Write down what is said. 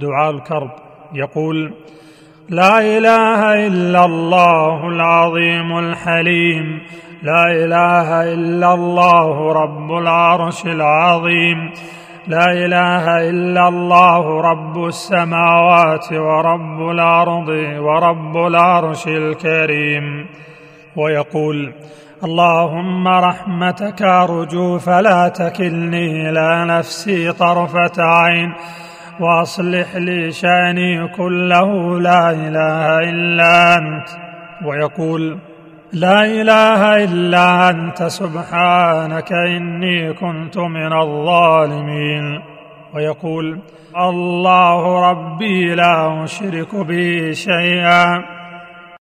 دعاء الكرب يقول لا إله إلا الله العظيم الحليم لا إله إلا الله رب العرش العظيم لا إله إلا الله رب السماوات ورب الأرض ورب العرش الكريم. ويقول اللهم رحمتك ارجو فلا تكلني إلى نفسي طرفة عين واصلح لي شأني كله لا إله إلا أنت. ويقول لا إله إلا أنت سبحانك إني كنت من الظالمين. ويقول الله ربي لا أشرك به شيئا.